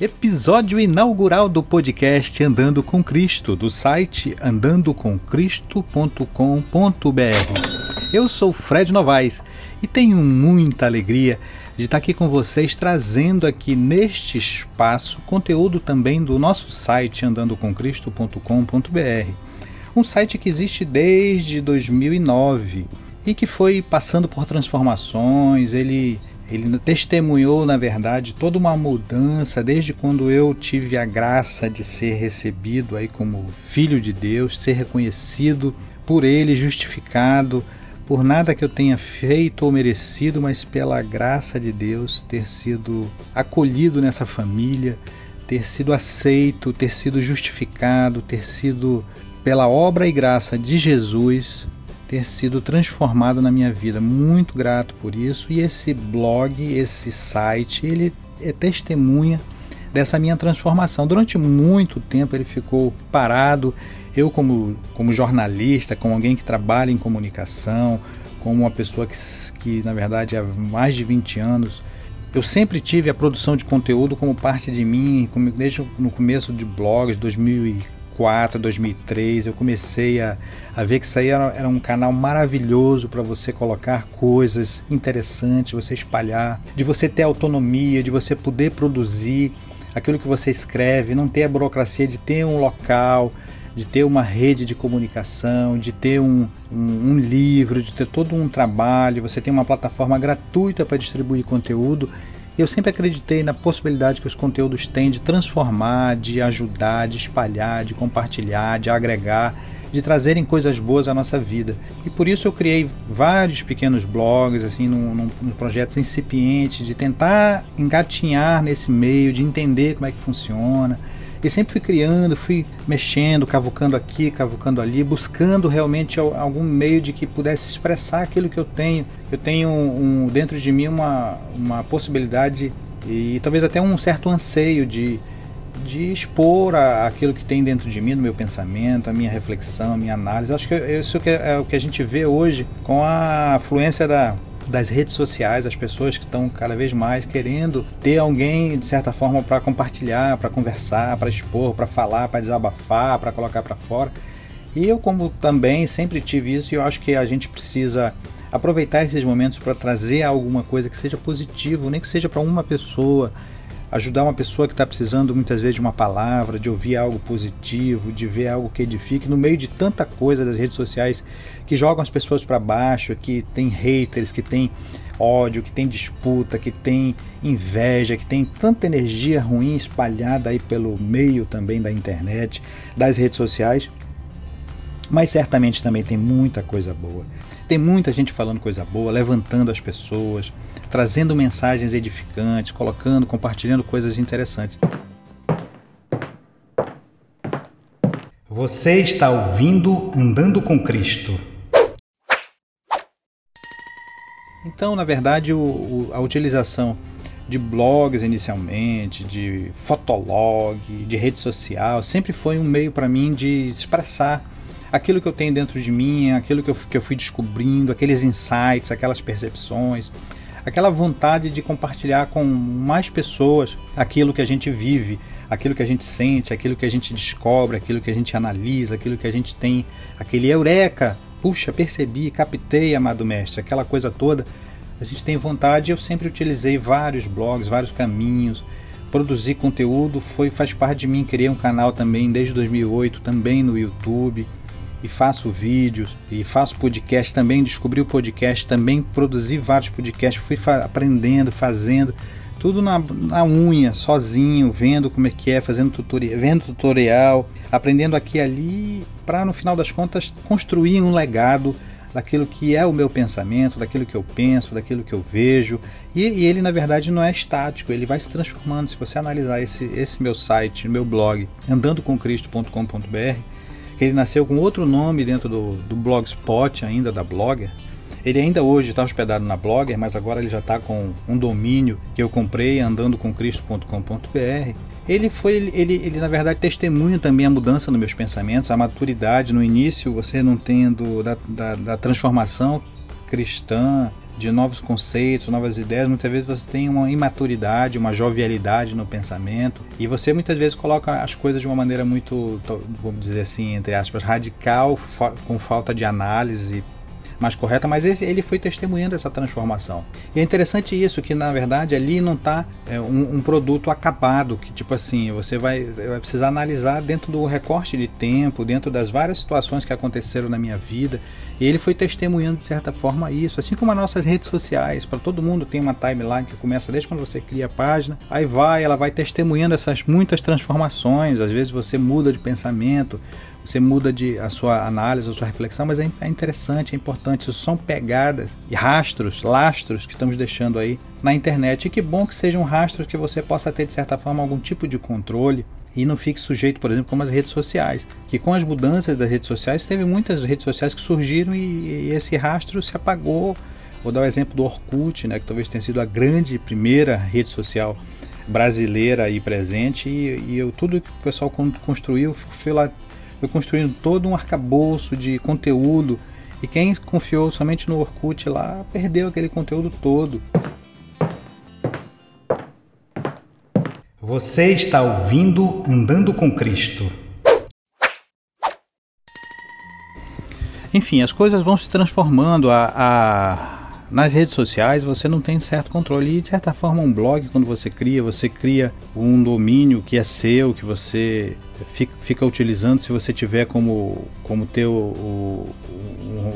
Episódio inaugural do podcast Andando com Cristo, do site andandocomcristo.com.br. Eu sou Fred Novaes e tenho muita alegria de estar aqui com vocês trazendo aqui neste espaço conteúdo também do nosso site andandocomcristo.com.br. Um site que existe desde 2009 e que foi passando por transformações, ele ele testemunhou, na verdade, toda uma mudança desde quando eu tive a graça de ser recebido aí como filho de Deus, ser reconhecido por ele, justificado por nada que eu tenha feito ou merecido, mas pela graça de Deus ter sido acolhido nessa família, ter sido aceito, ter sido justificado, ter sido pela obra e graça de Jesus ter sido transformado na minha vida. Muito grato por isso. E esse blog, esse site, ele é testemunha dessa minha transformação. Durante muito tempo ele ficou parado. Eu, como, como jornalista, como alguém que trabalha em comunicação, como uma pessoa que, que, na verdade, há mais de 20 anos, eu sempre tive a produção de conteúdo como parte de mim, desde no começo de blogs, 2004. 2004, 2003, eu comecei a, a ver que isso aí era, era um canal maravilhoso para você colocar coisas interessantes, você espalhar, de você ter autonomia, de você poder produzir aquilo que você escreve, não ter a burocracia de ter um local, de ter uma rede de comunicação, de ter um, um, um livro, de ter todo um trabalho, você tem uma plataforma gratuita para distribuir conteúdo eu sempre acreditei na possibilidade que os conteúdos têm de transformar, de ajudar, de espalhar, de compartilhar, de agregar, de trazerem coisas boas à nossa vida. E por isso eu criei vários pequenos blogs, assim, num, num, num de tentar engatinhar nesse meio, de entender como é que funciona e sempre fui criando, fui mexendo, cavucando aqui, cavucando ali, buscando realmente algum meio de que pudesse expressar aquilo que eu tenho. Eu tenho um, dentro de mim uma, uma possibilidade e talvez até um certo anseio de, de expor a, aquilo que tem dentro de mim, no meu pensamento, a minha reflexão, a minha análise. Acho que isso é o que a gente vê hoje com a afluência da, das redes sociais, as pessoas que estão cada vez mais querendo ter alguém de certa forma para compartilhar, para conversar, para expor, para falar, para desabafar, para colocar para fora. E eu como também sempre tive isso, eu acho que a gente precisa aproveitar esses momentos para trazer alguma coisa que seja positivo, nem que seja para uma pessoa, ajudar uma pessoa que está precisando muitas vezes de uma palavra, de ouvir algo positivo, de ver algo que edifique, no meio de tanta coisa das redes sociais que jogam as pessoas para baixo, que tem haters, que tem ódio, que tem disputa, que tem inveja, que tem tanta energia ruim espalhada aí pelo meio também da internet, das redes sociais. Mas certamente também tem muita coisa boa. Tem muita gente falando coisa boa, levantando as pessoas, trazendo mensagens edificantes, colocando, compartilhando coisas interessantes. Você está ouvindo Andando com Cristo. Então, na verdade, o, o, a utilização de blogs inicialmente, de fotolog, de rede social, sempre foi um meio para mim de expressar aquilo que eu tenho dentro de mim, aquilo que eu, que eu fui descobrindo, aqueles insights, aquelas percepções, aquela vontade de compartilhar com mais pessoas aquilo que a gente vive, aquilo que a gente sente, aquilo que a gente descobre, aquilo que a gente analisa, aquilo que a gente tem, aquele eureka, puxa, percebi, captei, amado mestre, aquela coisa toda. A gente tem vontade, eu sempre utilizei vários blogs, vários caminhos, produzir conteúdo foi faz parte de mim, criei um canal também desde 2008, também no YouTube. E faço vídeos e faço podcast também, descobri o podcast também, produzi vários podcasts, fui aprendendo, fazendo, tudo na, na, unha, sozinho, vendo como é que é, fazendo tutorial, vendo tutorial, aprendendo aqui e ali, para no final das contas construir um legado daquilo que é o meu pensamento, daquilo que eu penso, daquilo que eu vejo. E, e ele na verdade não é estático, ele vai se transformando. Se você analisar esse, esse meu site, meu blog, andandocomcristo.com.br, ele nasceu com outro nome dentro do, do Blogspot, ainda da Blogger. Ele ainda hoje está hospedado na Blogger, mas agora ele já está com um domínio que eu comprei andandocomcristo.com.br. Ele foi, ele, ele na verdade testemunha também a mudança nos meus pensamentos, a maturidade no início, você não tendo da, da, da transformação cristã, de novos conceitos, novas ideias, muitas vezes você tem uma imaturidade, uma jovialidade no pensamento e você muitas vezes coloca as coisas de uma maneira muito, vamos dizer assim, entre aspas, radical, com falta de análise mais correta, mas ele foi testemunhando essa transformação. E é interessante isso, que na verdade ali não está é, um, um, produto acabado, que tipo assim, você vai, vai precisar analisar dentro do recorte de tempo, dentro das várias situações que aconteceram na minha vida, e ele foi testemunhando de certa forma isso, assim como as nossas redes sociais, para todo mundo tem uma timeline que começa desde quando você cria a página, aí vai, ela vai testemunhando essas muitas transformações, às vezes você muda de pensamento, você muda de a sua análise, a sua reflexão, mas é, é interessante, é importante. Isso são pegadas e rastros, lastros que estamos deixando aí na internet. E que bom que sejam rastros que você possa ter, de certa forma, algum tipo de controle e não fique sujeito, por exemplo, como as redes sociais. Que com as mudanças das redes sociais, teve muitas redes sociais que surgiram e, e esse rastro se apagou. Vou dar o exemplo do Orkut, né, que talvez tenha sido a grande primeira rede social brasileira e presente. E, e eu, tudo que o pessoal construiu foi lá foi construindo todo um arcabouço de conteúdo e quem confiou somente no Orkut lá perdeu aquele conteúdo todo. Você está ouvindo Andando com Cristo. Enfim, as coisas vão se transformando. A, a nas redes sociais você não tem certo controle. E de certa forma um blog quando você cria, você cria um domínio que é seu, que você fica, fica utilizando se você tiver como, como ter o, o,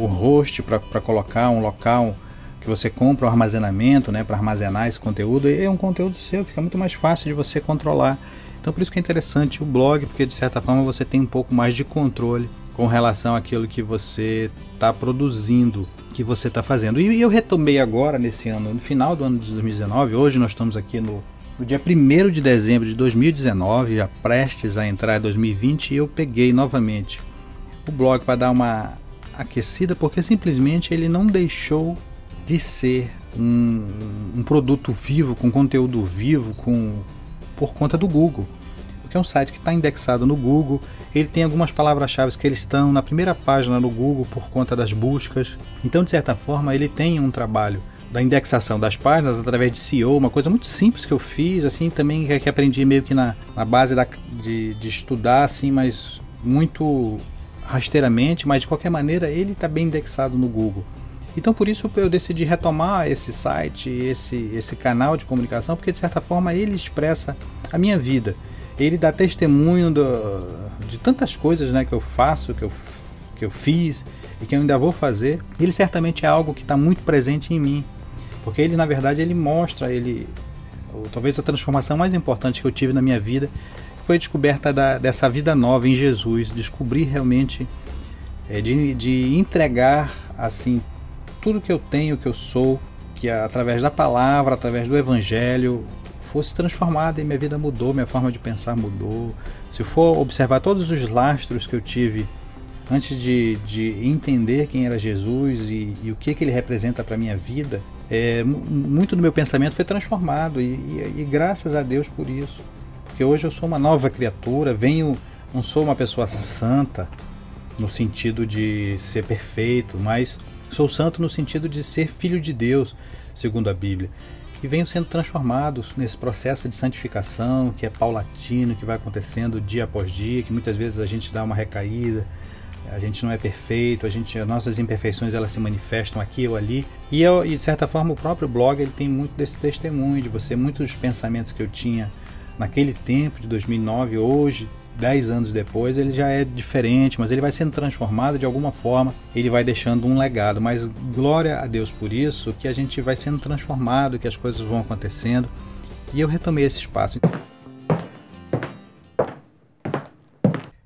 o host para colocar um local que você compra o armazenamento né, para armazenar esse conteúdo, é um conteúdo seu, fica muito mais fácil de você controlar. Então por isso que é interessante o blog, porque de certa forma você tem um pouco mais de controle com relação àquilo que você está produzindo, que você está fazendo. E eu retomei agora nesse ano, no final do ano de 2019, hoje nós estamos aqui no, no dia 1 de dezembro de 2019, já prestes a entrar em 2020, e eu peguei novamente o blog para dar uma aquecida, porque simplesmente ele não deixou de ser um, um produto vivo, com conteúdo vivo, com, por conta do Google porque é um site que está indexado no Google. Ele tem algumas palavras-chave que eles estão na primeira página no Google por conta das buscas. Então, de certa forma, ele tem um trabalho da indexação das páginas através de SEO, uma coisa muito simples que eu fiz, assim, também que, aprendi meio que na, na base da, de, de estudar, assim, mas muito rasteiramente, mas de qualquer maneira ele está bem indexado no Google. Então por isso eu decidi retomar esse site, esse, esse canal de comunicação, porque de certa forma ele expressa a minha vida ele dá testemunho do, de tantas coisas né, que eu faço, que eu, que eu fiz e que eu ainda vou fazer. Ele certamente é algo que está muito presente em mim, porque ele na verdade ele mostra, ele talvez a transformação mais importante que eu tive na minha vida foi a descoberta da, dessa vida nova em Jesus, descobrir realmente é, de, de entregar assim tudo que eu tenho, que eu sou, que é através da palavra, através do Evangelho, fosse transformada e minha vida mudou, minha forma de pensar mudou. Se for observar todos os lastros que eu tive antes de, de entender quem era Jesus e, e o que, que ele representa para minha vida, é, muito do meu pensamento foi transformado e, e, e, graças a Deus por isso. Porque hoje eu sou uma nova criatura, venho, não sou uma pessoa santa no sentido de ser perfeito, mas sou santo no sentido de ser filho de Deus, segundo a Bíblia e venham sendo transformados nesse processo de santificação que é paulatino, que vai acontecendo dia após dia, que muitas vezes a gente dá uma recaída, a gente não é perfeito, a gente, as nossas imperfeições elas se manifestam aqui ou ali. E, eu, e de certa forma o próprio blog ele tem muito desse testemunho de você, muitos pensamentos que eu tinha naquele tempo de 2009, hoje dez anos depois, ele já é diferente, mas ele vai sendo transformado de alguma forma, ele vai deixando um legado. Mas glória a Deus por isso, que a gente vai sendo transformado, que as coisas vão acontecendo. E eu retomei esse espaço.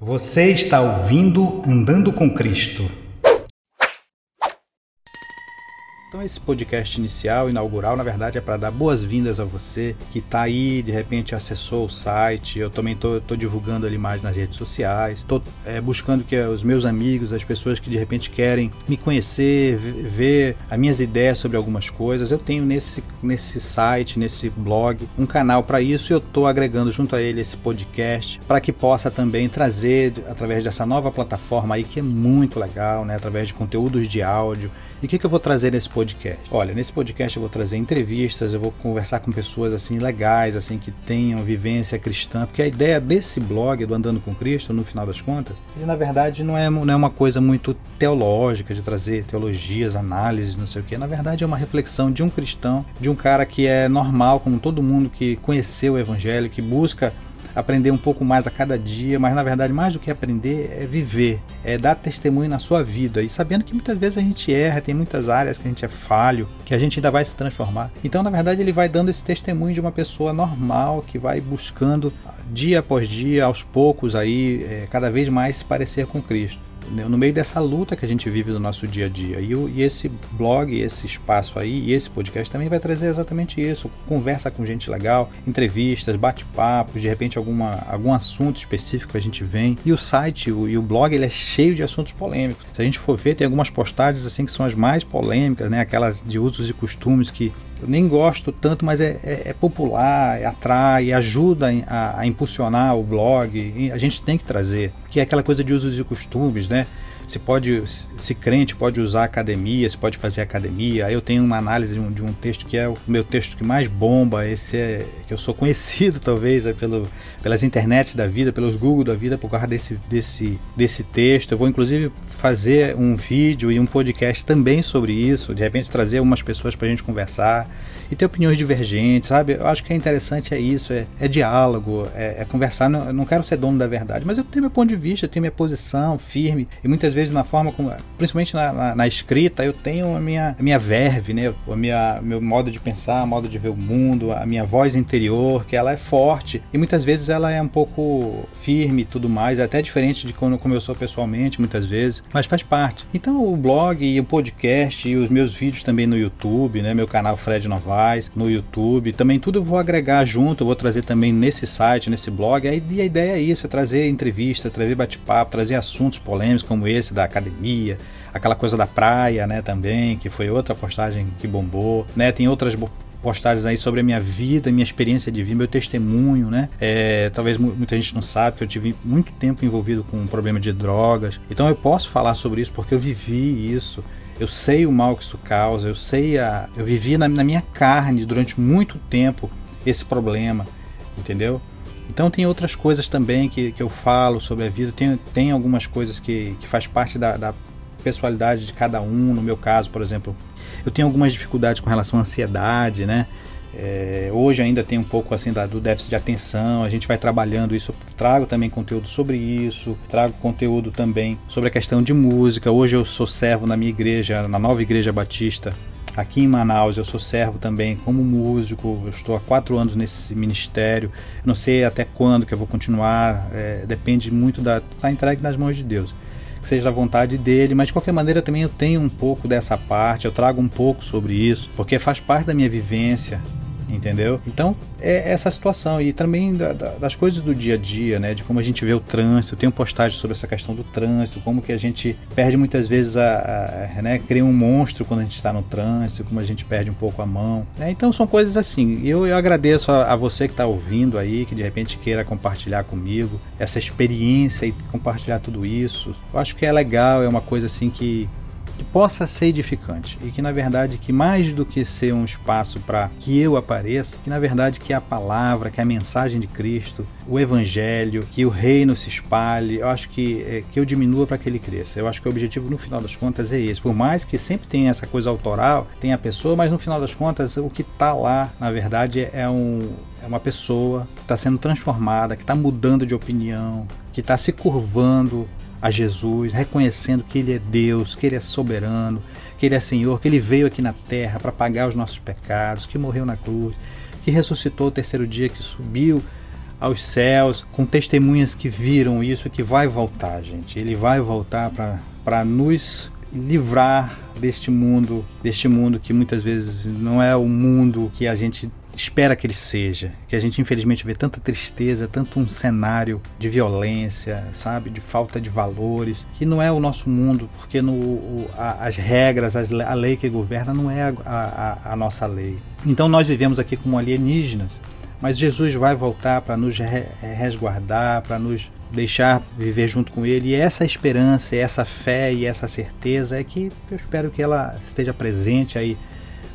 Você está ouvindo Andando com Cristo. Então esse podcast inicial, inaugural, na verdade é para dar boas-vindas a você que está aí, de repente acessou o site. Eu também estou divulgando ali mais nas redes sociais. Estou é, buscando que os meus amigos, as pessoas que de repente querem me conhecer, ver as minhas ideias sobre algumas coisas. Eu tenho nesse, nesse site, nesse blog, um canal para isso e eu estou agregando junto a ele esse podcast para que possa também trazer através dessa nova plataforma aí que é muito legal, né? Através de conteúdos de áudio E o que, que eu vou trazer nesse podcast? Olha, nesse podcast eu vou trazer entrevistas, eu vou conversar com pessoas assim legais, assim que tenham vivência cristã, porque a ideia desse blog do Andando com Cristo, no final das contas, ele na verdade não é, não é uma coisa muito teológica de trazer teologias, análises, não sei o que. Na verdade é uma reflexão de um cristão, de um cara que é normal, como todo mundo que conheceu o Evangelho, que busca aprender um pouco mais a cada dia, mas na verdade mais do que aprender é viver, é dar testemunho na sua vida e sabendo que muitas vezes a gente erra, tem muitas áreas que a gente é falho, que a gente ainda vai se transformar. Então, na verdade, ele vai dando esse testemunho de uma pessoa normal que vai buscando dia após dia, aos poucos aí, é, cada vez mais se parecer com Cristo no meio dessa luta que a gente vive no nosso dia a dia. E, e, esse blog, esse espaço aí, e esse podcast também vai trazer exatamente isso. Conversa com gente legal, entrevistas, bate-papos, de repente alguma, algum assunto específico a gente vem. E o site o, e o blog ele é cheio de assuntos polêmicos. Se a gente for ver, tem algumas postagens assim que são as mais polêmicas, né? aquelas de usos e costumes que eu nem gosto tanto, mas é, é, é popular, é atrai, ajuda a, a, impulsionar o blog. a gente tem que trazer, que é aquela coisa de usos e costumes, né? se pode, se crente pode usar academia, se pode fazer academia. Eu tenho uma análise de um, de um, texto que é o meu texto que mais bomba. Esse é que eu sou conhecido talvez é pelo, pelas internets da vida, pelos Google da vida por causa desse, desse, desse texto. Eu vou inclusive fazer um vídeo e um podcast também sobre isso. De repente trazer umas pessoas para a gente conversar e ter opiniões divergentes, sabe? Eu acho que é interessante é isso, é, é diálogo, é, é conversar. Não, não quero ser dono da verdade, mas eu tenho meu ponto de vista, tenho minha posição firme e muitas vezes na forma como, principalmente na, na, na escrita, eu tenho a minha, a minha verve, né? Minha, meu modo de pensar, modo de ver o mundo, a minha voz interior, que ela é forte e muitas vezes ela é um pouco firme e tudo mais, é até diferente de como, como eu sou pessoalmente, muitas vezes, mas faz parte. Então o blog e o podcast e os meus vídeos também no YouTube, né? Meu canal Fred No YouTube. Também tudo eu vou agregar junto, eu vou trazer também nesse site, nesse blog. E a ideia é isso, é trazer entrevista, trazer bate-papo, trazer assuntos polêmicos como esse da academia, aquela coisa da praia, né, também, que foi outra postagem que bombou, né? Tem outras postagens aí sobre a minha vida, minha experiência de vida, meu testemunho, né? É, talvez muita gente não sabe que eu tive muito tempo envolvido com um problema de drogas. Então eu posso falar sobre isso porque eu vivi isso. Eu sei o mal que isso causa, eu sei a. Eu vivi na, na minha carne durante muito tempo esse problema, entendeu? Então tem outras coisas também que, que eu falo sobre a vida, tem, tem algumas coisas que, que faz parte da, da pessoalidade de cada um, no meu caso, por exemplo, eu tenho algumas dificuldades com relação à ansiedade, né? É, hoje ainda tem um pouco assim da, do déficit de atenção, a gente vai trabalhando isso, trago também conteúdo sobre isso, trago conteúdo também sobre a questão de música. Hoje eu sou servo na minha igreja, na nova igreja batista, aqui em Manaus. Eu sou servo também como músico, eu estou há quatro anos nesse ministério. não sei até quando que eu vou continuar, é, depende muito da. está entregue nas mãos de Deus seja da vontade dele, mas de qualquer maneira também eu tenho um pouco dessa parte, eu trago um pouco sobre isso, porque faz parte da minha vivência, entendeu? Então é essa situação e também da, da, das coisas do dia a dia, né? De como a gente vê o trânsito. Eu tenho postagem sobre essa questão do trânsito, como que a gente perde muitas vezes a, a né? Cria um monstro quando a gente está no trânsito, como a gente perde um pouco a mão. Né? Então são coisas assim. Eu, eu agradeço a, a você que está ouvindo aí, que de repente queira compartilhar comigo essa experiência e compartilhar tudo isso. Eu acho que é legal, é uma coisa assim que que possa ser edificante e que na verdade que mais do que ser um espaço para que eu apareça, que na verdade que a palavra, que a mensagem de Cristo, o evangelho, que o reino se espalhe, eu acho que é, que eu diminua para que ele cresça. Eu acho que o objetivo no final das contas é esse. Por mais que sempre tenha essa coisa autoral, tem a pessoa, mas no final das contas o que está lá, na verdade, é um é uma pessoa que está sendo transformada, que está mudando de opinião, que está se curvando a Jesus, reconhecendo que Ele é Deus, que Ele é soberano, que Ele é Senhor, que Ele veio aqui na terra para pagar os nossos pecados, que morreu na cruz, que ressuscitou o terceiro dia, que subiu aos céus, com testemunhas que viram isso, que vai voltar, gente. Ele vai voltar para nos livrar deste mundo, deste mundo que muitas vezes não é o mundo que a gente espera que ele seja. Que a gente infelizmente vê tanta tristeza, tanto um cenário de violência, sabe, de falta de valores, que não é o nosso mundo, porque no, o, a, as regras, as, a lei que governa não é a, a, a nossa lei. Então nós vivemos aqui como alienígenas mas Jesus vai voltar para nos resguardar, para nos deixar viver junto com Ele. E essa esperança, essa fé e essa certeza é que eu espero que ela esteja presente aí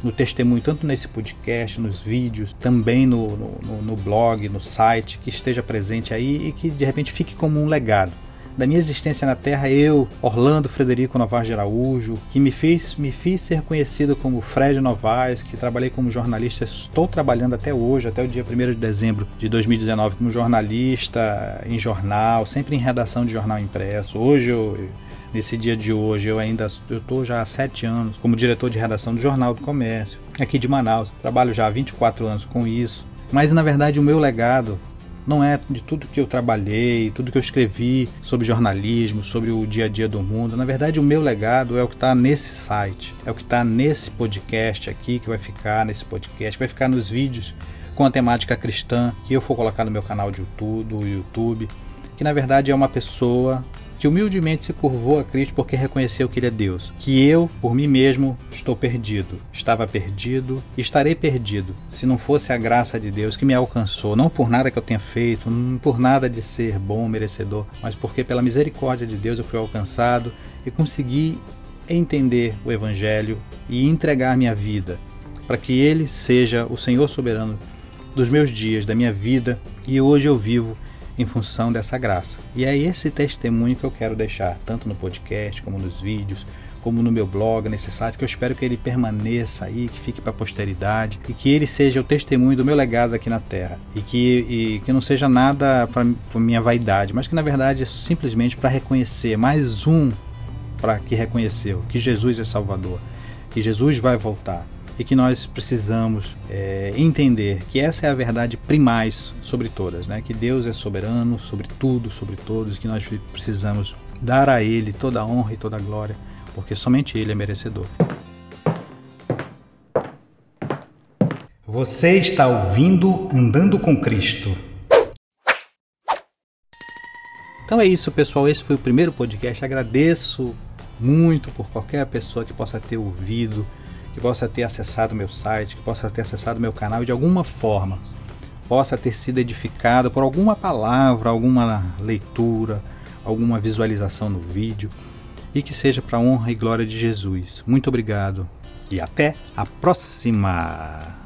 no testemunho, tanto nesse podcast, nos vídeos, também no, no, no blog, no site, que esteja presente aí e que de repente fique como um legado da minha existência na Terra, eu, Orlando Frederico Novaes de Araújo, que me fiz, me fiz ser conhecido como Fred Novaes, que trabalhei como jornalista, estou trabalhando até hoje, até o dia 1 de dezembro de 2019, como jornalista em jornal, sempre em redação de jornal impresso. Hoje eu, nesse dia de hoje. Eu ainda estou já há sete anos como diretor de redação do Jornal do Comércio, aqui de Manaus. Trabalho já há 24 anos com isso. Mas na verdade o meu legado não é de tudo que eu trabalhei, tudo que eu escrevi sobre jornalismo, sobre o dia a dia do mundo. Na verdade, o meu legado é o que está nesse site, é o que está nesse podcast aqui, que vai ficar nesse podcast, vai ficar nos vídeos com a temática cristã que eu for colocar no meu canal de YouTube, do YouTube, que na verdade é uma pessoa que humildemente se curvou a Cristo porque reconheceu que Ele é Deus, que eu, por mim mesmo, estou perdido, estava perdido e estarei perdido se não fosse a graça de Deus que me alcançou, não por nada que eu tenha feito, não por nada de ser bom, merecedor, mas porque pela misericórdia de Deus eu fui alcançado e consegui entender o Evangelho e entregar minha vida para que Ele seja o Senhor soberano dos meus dias, da minha vida, e hoje eu vivo em função dessa graça. E é esse testemunho que eu quero deixar, tanto no podcast, como nos vídeos, como no meu blog, nesse site, que eu espero que ele permaneça aí, que fique para a posteridade e que ele seja o testemunho do meu legado aqui na Terra. E que, e que não seja nada para minha vaidade, mas que na verdade é simplesmente para reconhecer mais um para que reconheceu que Jesus é Salvador, que Jesus vai voltar e que nós precisamos é, entender que essa é a verdade primais sobre todas, né? que Deus é soberano sobre tudo, sobre todos, que nós precisamos dar a Ele toda a honra e toda a glória, porque somente Ele é merecedor. Você está ouvindo Andando com Cristo. Então é isso, pessoal. Esse foi o primeiro podcast. Agradeço muito por qualquer pessoa que possa ter ouvido que possa ter acessado meu site, que possa ter acessado meu canal e de alguma forma possa ter sido edificado por alguma palavra, alguma leitura, alguma visualização no vídeo e que seja para honra e glória de Jesus. Muito obrigado e até a próxima!